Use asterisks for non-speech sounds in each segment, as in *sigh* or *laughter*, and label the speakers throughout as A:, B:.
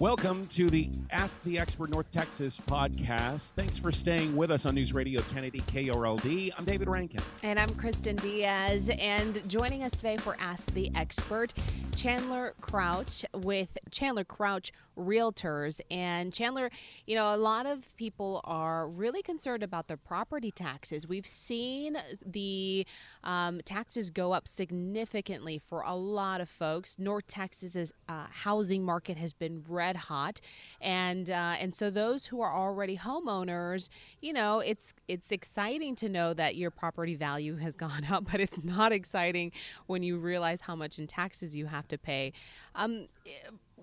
A: Welcome to the Ask the Expert North Texas podcast. Thanks for staying with us on News Radio 1080 KRLD. I'm David Rankin.
B: And I'm Kristen Diaz. And joining us today for Ask the Expert, Chandler Crouch with Chandler Crouch Realtors. And Chandler, you know, a lot of people are really concerned about their property taxes. We've seen the um, taxes go up significantly for a lot of folks. North Texas's uh, housing market has been red hot, and uh, and so those who are already homeowners, you know, it's it's exciting to know that your property value has *laughs* gone up, but it's not exciting when you realize how much in taxes you have to pay. Um,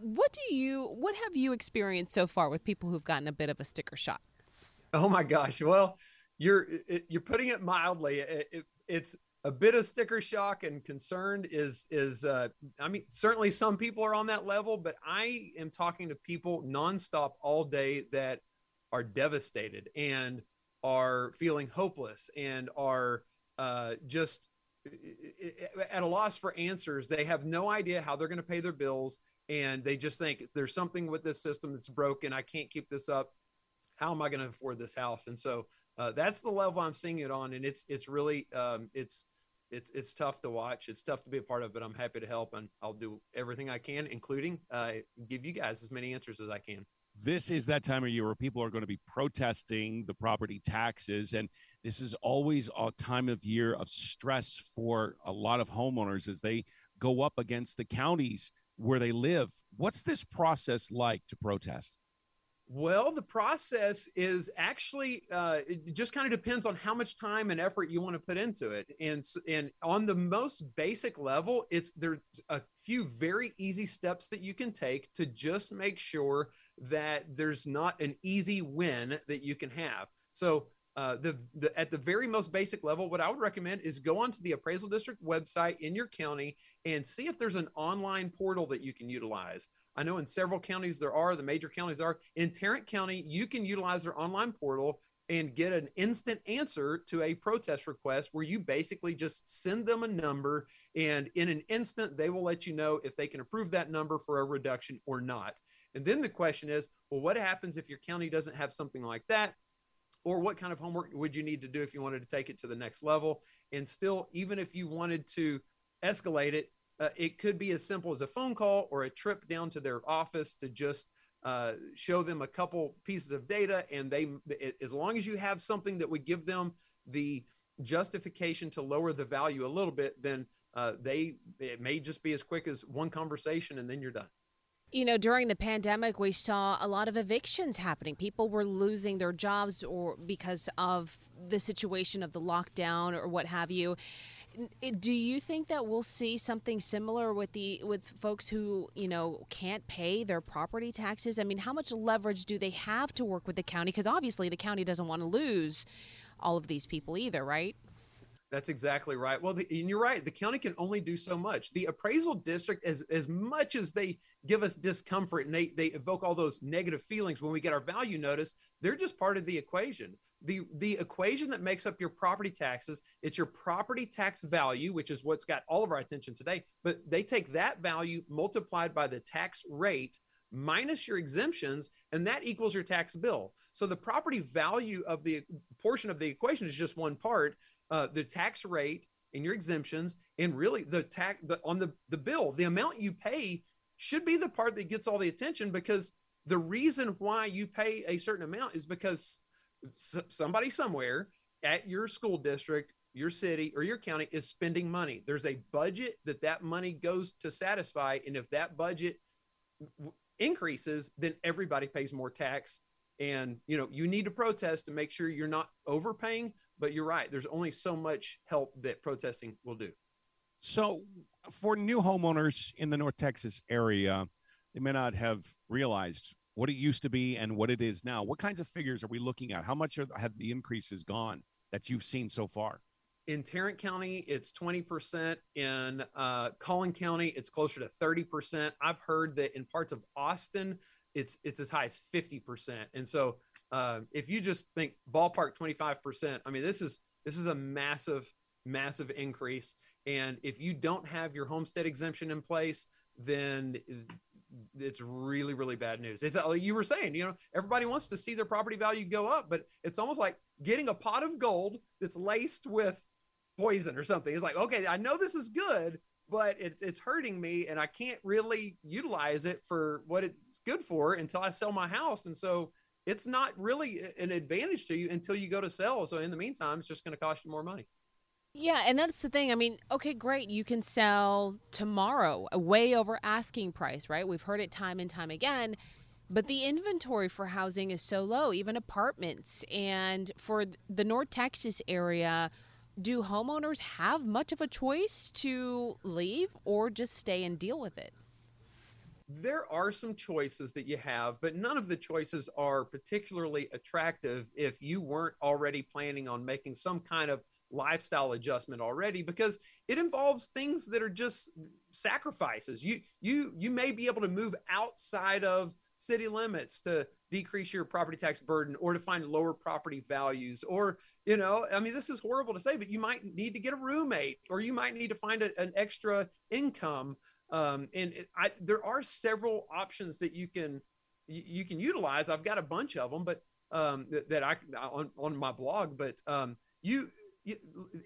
B: what do you what have you experienced so far with people who've gotten a bit of a sticker shock?
C: Oh my gosh! Well, you're you're putting it mildly. It, it, it's a bit of sticker shock and concerned is is uh, I mean certainly some people are on that level, but I am talking to people nonstop all day that are devastated and are feeling hopeless and are uh, just at a loss for answers. They have no idea how they're going to pay their bills, and they just think there's something with this system that's broken. I can't keep this up. How am I going to afford this house? And so uh, that's the level I'm seeing it on, and it's it's really um, it's it's it's tough to watch. It's tough to be a part of, but I'm happy to help, and I'll do everything I can, including uh, give you guys as many answers as I can.
A: This is that time of year where people are going to be protesting the property taxes. And this is always a time of year of stress for a lot of homeowners as they go up against the counties where they live. What's this process like to protest?
C: Well, the process is actually uh, it just kind of depends on how much time and effort you want to put into it. And and on the most basic level, it's there's a few very easy steps that you can take to just make sure that there's not an easy win that you can have. So uh, the, the at the very most basic level, what I would recommend is go onto the appraisal district website in your county and see if there's an online portal that you can utilize. I know in several counties there are, the major counties are. In Tarrant County, you can utilize their online portal and get an instant answer to a protest request where you basically just send them a number and in an instant they will let you know if they can approve that number for a reduction or not. And then the question is, well, what happens if your county doesn't have something like that? Or what kind of homework would you need to do if you wanted to take it to the next level? And still, even if you wanted to escalate it, uh, it could be as simple as a phone call or a trip down to their office to just uh, show them a couple pieces of data. And they, as long as you have something that would give them the justification to lower the value a little bit, then uh, they it may just be as quick as one conversation and then you're done.
B: You know, during the pandemic, we saw a lot of evictions happening. People were losing their jobs or because of the situation of the lockdown or what have you. Do you think that we'll see something similar with the with folks who you know can't pay their property taxes? I mean how much leverage do they have to work with the county? Because obviously the county doesn't want to lose all of these people either right
C: that's exactly right. Well, the, and you're right. The county can only do so much. The appraisal district, as as much as they give us discomfort and they they evoke all those negative feelings when we get our value notice, they're just part of the equation. The the equation that makes up your property taxes, it's your property tax value, which is what's got all of our attention today. But they take that value multiplied by the tax rate minus your exemptions, and that equals your tax bill. So the property value of the portion of the equation is just one part uh, the tax rate and your exemptions, and really the tax the, on the the bill, the amount you pay should be the part that gets all the attention because the reason why you pay a certain amount is because somebody somewhere at your school district your city or your county is spending money. There's a budget that that money goes to satisfy and if that budget increases then everybody pays more tax. And you know you need to protest to make sure you're not overpaying but you're right there's only so much help that protesting will do
A: so for new homeowners in the north texas area they may not have realized what it used to be and what it is now what kinds of figures are we looking at how much are, have the increases gone that you've seen so far
C: in Tarrant County, it's 20%. In uh, Collin County, it's closer to 30%. I've heard that in parts of Austin, it's it's as high as 50%. And so uh, if you just think ballpark 25%, I mean, this is this is a massive, massive increase. And if you don't have your homestead exemption in place, then it's really, really bad news. It's like you were saying, you know, everybody wants to see their property value go up, but it's almost like getting a pot of gold that's laced with poison or something. It's like, okay, I know this is good, but it's it's hurting me, and I can't really utilize it for what it's good for until I sell my house. And so it's not really an advantage to you until you go to sell. So in the meantime, it's just going to cost you more money.
B: Yeah, and that's the thing. I mean, okay, great. You can sell tomorrow uh, way over asking price, right? We've heard it time and time again. But the inventory for housing is so low, even apartments. And for the North Texas area, do homeowners have much of a choice to leave or just stay and deal with it?
C: There are some choices that you have, but none of the choices are particularly attractive if you weren't already planning on making some kind of lifestyle adjustment already because it involves things that are just sacrifices. You you you may be able to move outside of city limits to decrease your property tax burden or to find lower property values or you know i mean this is horrible to say but you might need to get a roommate or you might need to find a, an extra income um, and it, I, there are several options that you can you, you, can utilize i've got a bunch of them but um, that, that i on, on my blog but um, you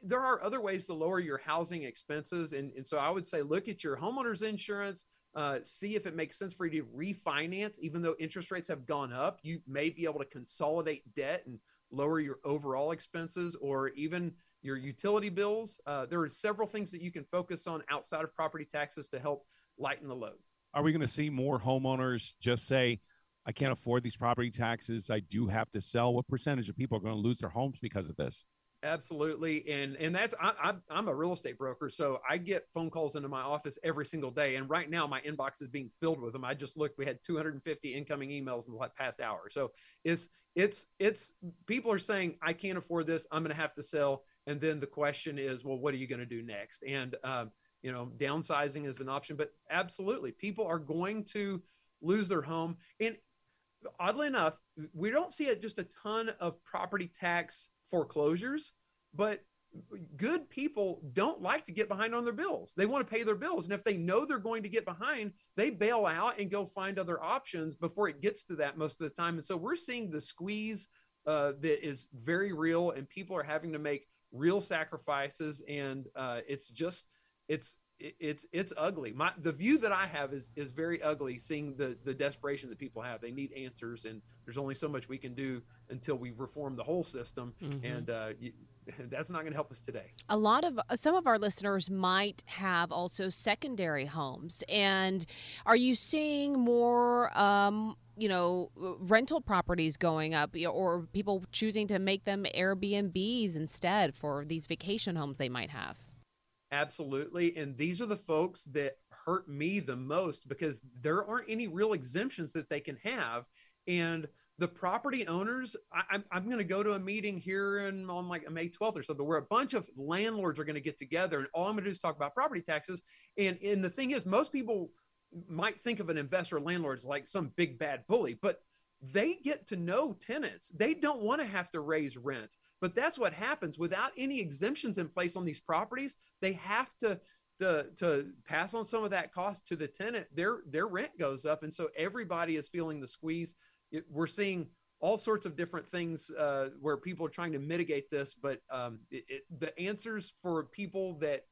C: there are other ways to lower your housing expenses and, and so i would say look at your homeowners insurance uh, see if it makes sense for you to refinance, even though interest rates have gone up. You may be able to consolidate debt and lower your overall expenses or even your utility bills. Uh, there are several things that you can focus on outside of property taxes to help lighten the load.
A: Are we going to see more homeowners just say, I can't afford these property taxes. I do have to sell. What percentage of people are going to lose their homes because of this?
C: Absolutely, and and that's I, I am a real estate broker, so I get phone calls into my office every single day. And right now, my inbox is being filled with them. I just looked; we had 250 incoming emails in the past hour. So it's it's it's people are saying I can't afford this. I'm going to have to sell. And then the question is, well, what are you going to do next? And um, you know, downsizing is an option, but absolutely, people are going to lose their home. And oddly enough, we don't see it just a ton of property tax foreclosures, but good people don't like to get behind on their bills. They want to pay their bills. And if they know they're going to get behind, they bail out and go find other options before it gets to that most of the time. And so we're seeing the squeeze uh, that is very real, and people are having to make real sacrifices. And uh, it's just, it's, it's it's ugly. My the view that I have is is very ugly. Seeing the the desperation that people have, they need answers, and there's only so much we can do until we reform the whole system, mm-hmm. and uh, you, *laughs* that's not going to help us today.
B: A lot of uh, some of our listeners might have also secondary homes, and are you seeing more? Um, you know, rental properties going up, or people choosing to make them Airbnbs instead for these vacation homes they might have.
C: Absolutely. And these are the folks that hurt me the most because there aren't any real exemptions that they can have. And the property owners, I, am I'm going to go to a meeting here in, on like May 12th or something where a bunch of landlords are going to get together and all I'm going to do is talk about property taxes. And, and the thing is, most people might think of an investor landlord as like some big bad bully, but they get to know tenants. They don't want to have to raise rent. But that's what happens without any exemptions in place on these properties. They have to to, to pass on some of that cost to the tenant. Their their rent goes up, and so everybody is feeling the squeeze. It, we're seeing all sorts of different things uh, where people are trying to mitigate this, but um, it, it, the answers for people that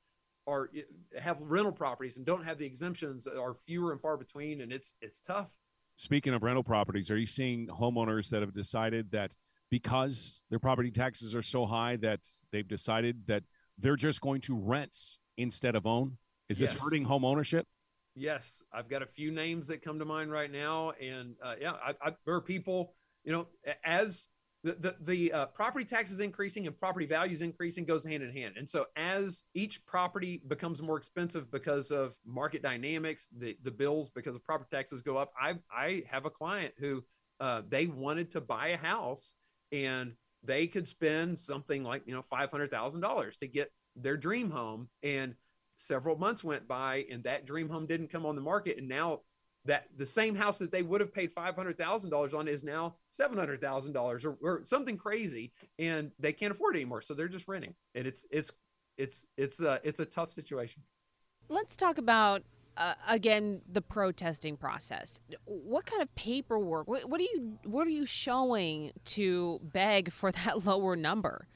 C: are have rental properties and don't have the exemptions are fewer and far between, and it's it's tough.
A: Speaking of rental properties, are you seeing homeowners that have decided that because their property taxes are so high that they've decided that they're just going to rent instead of own? Is yes. this hurting home ownership?
C: Yes, I've got a few names that come to mind right now, and uh, yeah, I, I, there are people. You know, as the the, the uh, property taxes increasing and property values increasing goes hand in hand, and so as each property becomes more expensive because of market dynamics, the the bills because of property taxes go up. I I have a client who uh, they wanted to buy a house and they could spend something like you know five hundred thousand dollars to get their dream home and several months went by and that dream home didn't come on the market and now that the same house that they would have paid $500,000 on is now $700,000 or, or something crazy and they can't afford it anymore so they're just renting. And it's it's it's it's a it's a tough situation.
B: Let's talk about uh, again the protesting process. What kind of paperwork what, what are you what are you showing to beg for that *laughs* lower number?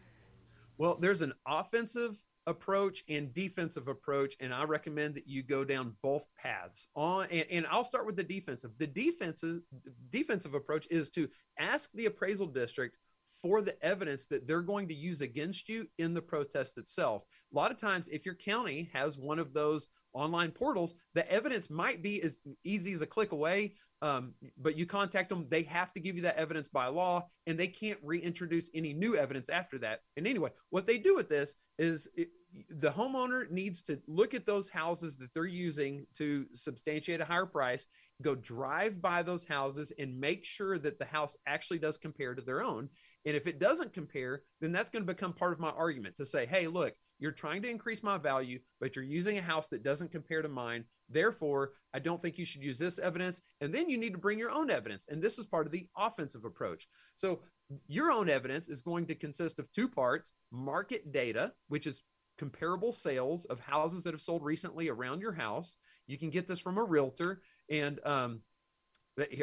C: Well there's an offensive approach and defensive approach and i recommend that you go down both paths on and, and, i'll start with the defensive. The defensive defensive approach is to ask the appraisal district for the evidence that they're going to use against you in the protest itself a lot of times if your county has one of those online portals the evidence might be as easy as a click away um, but you contact them, they have to give you that evidence by law, and they can't reintroduce any new evidence after that. And anyway, what they do with this is it, the homeowner needs to look at those houses that they're using to substantiate a higher price, go drive by those houses and make sure that the house actually does compare to their own. And if it doesn't compare, then that's going to become part of my argument to say, hey, look, you're trying to increase my value, but you're using a house that doesn't compare to mine. Therefore, I don't think you should use this evidence. And then you need to bring your own evidence. And this was part of the offensive approach. So, your own evidence is going to consist of two parts market data, which is comparable sales of houses that have sold recently around your house. You can get this from a realtor. And um,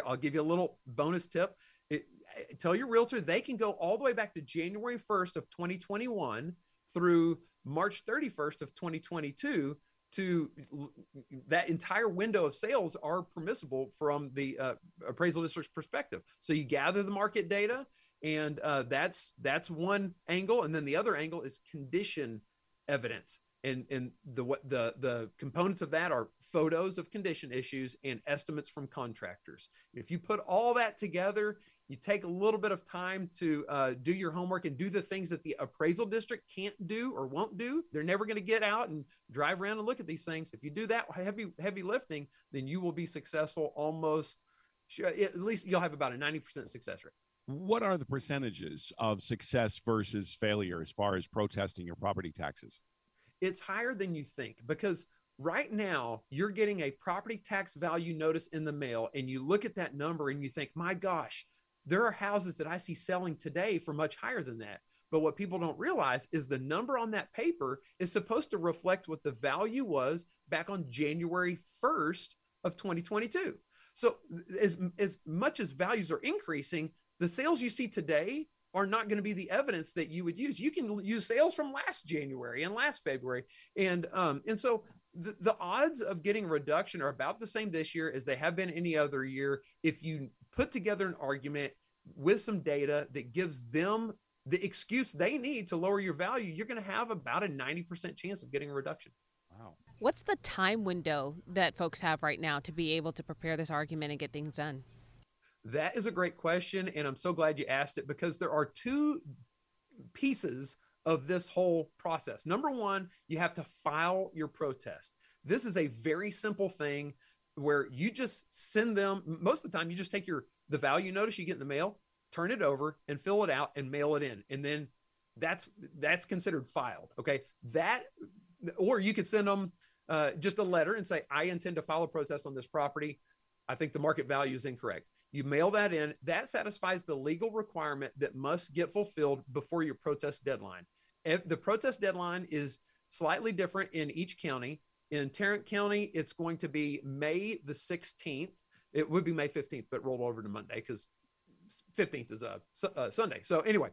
C: I'll give you a little bonus tip. It, tell your realtor they can go all the way back to January 1st of 2021 through March 31st of 2022 to that entire window of sales are permissible from the uh, appraisal district's perspective. So you gather the market data, and uh, that's that's one angle, and then the other angle is condition evidence, and and the what the the components of that are photos of condition issues and estimates from contractors. If you put all that together, you take a little bit of time to uh, do your homework and do the things that the appraisal district can't do or won't do. They're never going to get out and drive around and look at these things. If you do that heavy heavy lifting, then you will be successful almost. At least you'll have about a ninety percent success rate.
A: What are the percentages of success versus failure as far as protesting your property taxes?
C: It's higher than you think because right now you're getting a property tax value notice in the mail and you look at that number and you think, my gosh, there are houses that I see selling today for much higher than that. But what people don't realize is the number on that paper is supposed to reflect what the value was back on January 1st of 2022. So as, as much as values are increasing, the sales you see today are not going to be the evidence that you would use. You can use sales from last January and last February. And um, and so the, the odds of getting a reduction are about the same this year as they have been any other year if you put together an argument with some data that gives them the excuse they need to lower your value, you're going to have about a 90% chance of getting a reduction.
A: Wow.
B: What's the time window that folks have right now to be able to prepare this argument and get things done?
C: That is a great question. And I'm so glad you asked it because there are two pieces of this whole process. Number one, you have to file your protest. This is a very simple thing where you just send them most of the time you just take your the value notice you get in the mail turn it over and fill it out and mail it in and then that's that's considered filed okay that or you could send them uh, just a letter and say i intend to file a protest on this property i think the market value is incorrect you mail that in that satisfies the legal requirement that must get fulfilled before your protest deadline if the protest deadline is slightly different in each county in Tarrant County, it's going to be May the 16th. It would be May 15th, but rolled over to Monday because 15th is a, a, uh, Sunday. So anyway,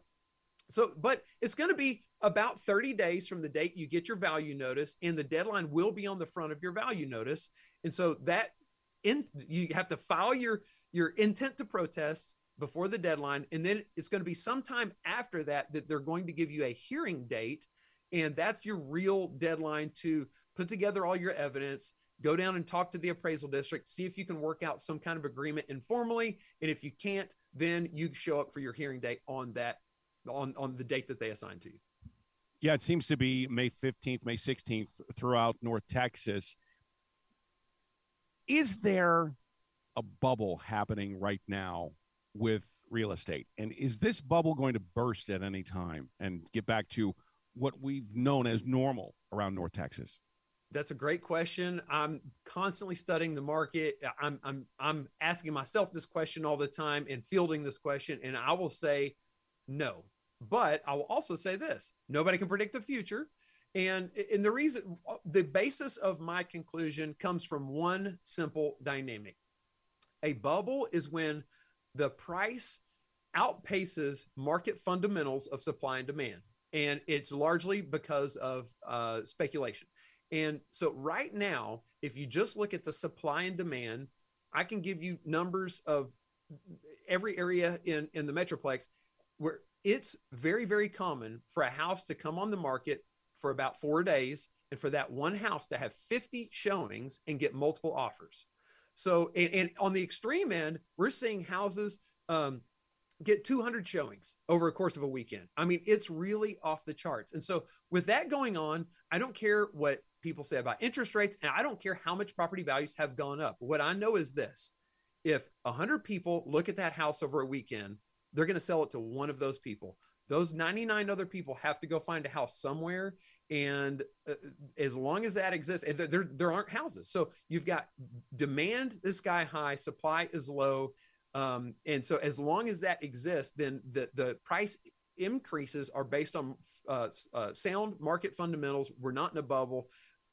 C: So, but it's going to be about 30 days from the date you get your value notice, and the deadline will be on the front of your value notice. And so that in you have to file your your intent to protest before the deadline, and then it's going to be sometime after that that they're going to give you a hearing date, and that's your real deadline to put together all your evidence go down and talk to the appraisal district, see if you can work out some kind of agreement informally. And if you can't, then you show up for your hearing date on that on on the date that they assign to you.
A: Yeah, it seems to be May 15th, May 16th throughout North Texas. Is there a bubble happening right now with real estate? And is this bubble going to burst at any time and get back to what we've known as normal around North Texas?
C: That's a great question. I'm constantly studying the market. I'm I'm I'm asking myself this question all the time and fielding this question, and I will say no. But I will also say this: nobody can predict the future, and and the reason, the basis of my conclusion comes from one simple dynamic. A bubble is when the price outpaces market fundamentals of supply and demand, and it's largely because of uh, speculation. And so, right now, if you just look at the supply and demand, I can give you numbers of every area in, in the Metroplex where it's very, very common for a house to come on the market for about four days and for that one house to have 50 showings and get multiple offers. So, and, and on the extreme end, we're seeing houses um, get 200 showings over a course of a weekend. I mean, it's really off the charts. And so, with that going on, I don't care what people say about interest rates, and I don't care how much property values have gone up. What I know is this if 100 people look at that house over a weekend, they're going to sell it to one of those people. Those 99 other people have to go find a house somewhere. And uh, as long as that exists, there, there aren't houses. So you've got demand is sky high, supply is low. Um, and so as long as that exists, then the, the price increases are based on uh, uh, sound market fundamentals. We're not in a bubble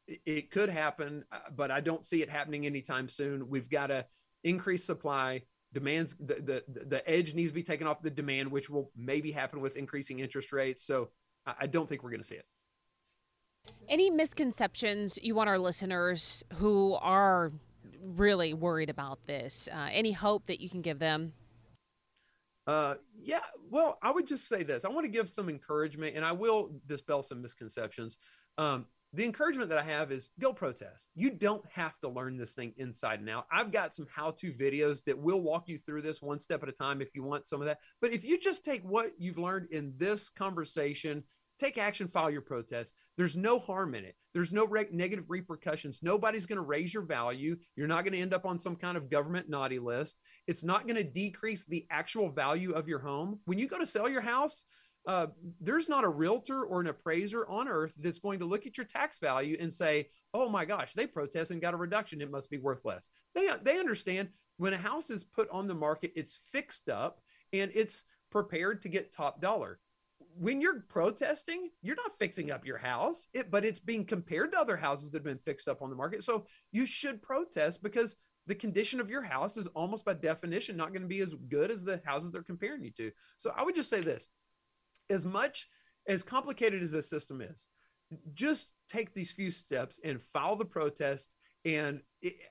C: it could happen, uh, but I don't see it happening anytime soon. We've got to increase supply. Demands the, the the edge needs to be taken off the demand, which will maybe happen with increasing interest rates. So I don't think we're going to see it.
B: Any misconceptions you want our listeners who are really worried about this? Uh, any hope that you can give them?
C: Uh, yeah. Well, I would just say this. I want to give some encouragement, and I will dispel some misconceptions. Um, the encouragement that I have is go protest. You don't have to learn this thing inside and out. I've got some how to videos that will walk you through this one step at a time if you want some of that. But if you just take what you've learned in this conversation, take action, file your protest. There's no harm in it. There's no re- negative repercussions. Nobody's going to raise your value. You're not going to end up on some kind of government naughty list. It's not going to decrease the actual value of your home. When you go to sell your house, uh, there's not a realtor or an appraiser on earth that's going to look at your tax value and say, "Oh my gosh, they protest and got a reduction; it must be worth less." They they understand when a house is put on the market, it's fixed up and it's prepared to get top dollar. When you're protesting, you're not fixing up your house, it, but it's being compared to other houses that have been fixed up on the market. So you should protest because the condition of your house is almost by definition not going to be as good as the houses they're comparing you to. So I would just say this as much as complicated as this system is, just take these few steps and file the protest and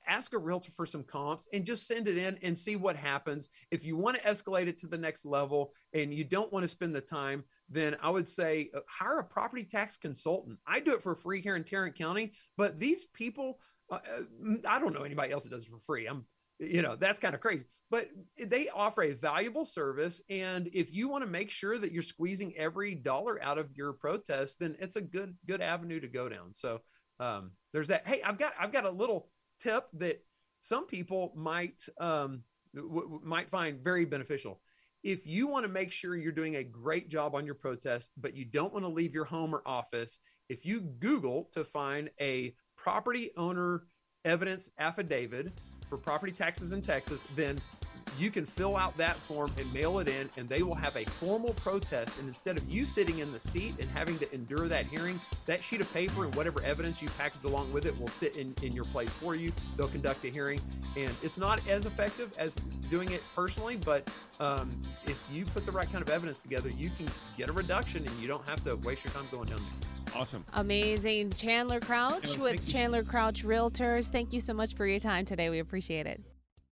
C: ask a realtor for some comps and just send it in and see what happens. If you want to escalate it to the next level and you don't want to spend the time, then I would say uh, hire a property tax consultant. I do it for free here in Tarrant County, but these people, uh, uh I don't know anybody else that does it for free. I'm you know that's kind of crazy but they offer a valuable service and if you want to make sure that you're squeezing every dollar out of your protest then it's a good good avenue to go down so um, there's that hey i've got i've got a little tip that some people might um, w- might find very beneficial. If you want to make sure you're doing a great job on your protest but you don't want to leave your home or office if you google to find a property owner evidence affidavit for property taxes in Texas, then you can fill out that form and mail it in, and they will have a formal protest. And instead of you sitting in the seat and having to endure that hearing, that sheet of paper and whatever evidence you packaged along with it will sit in, in your place for you. They'll conduct a hearing, and it's not as effective as doing it personally, but um, if you put the right kind of evidence together, you can get a reduction and you don't have to waste your time going down there.
A: Awesome.
B: Amazing. Chandler Crouch
A: Chandler,
B: with
A: you.
B: Chandler Crouch Realtors. Thank you so much for your time today. We appreciate it.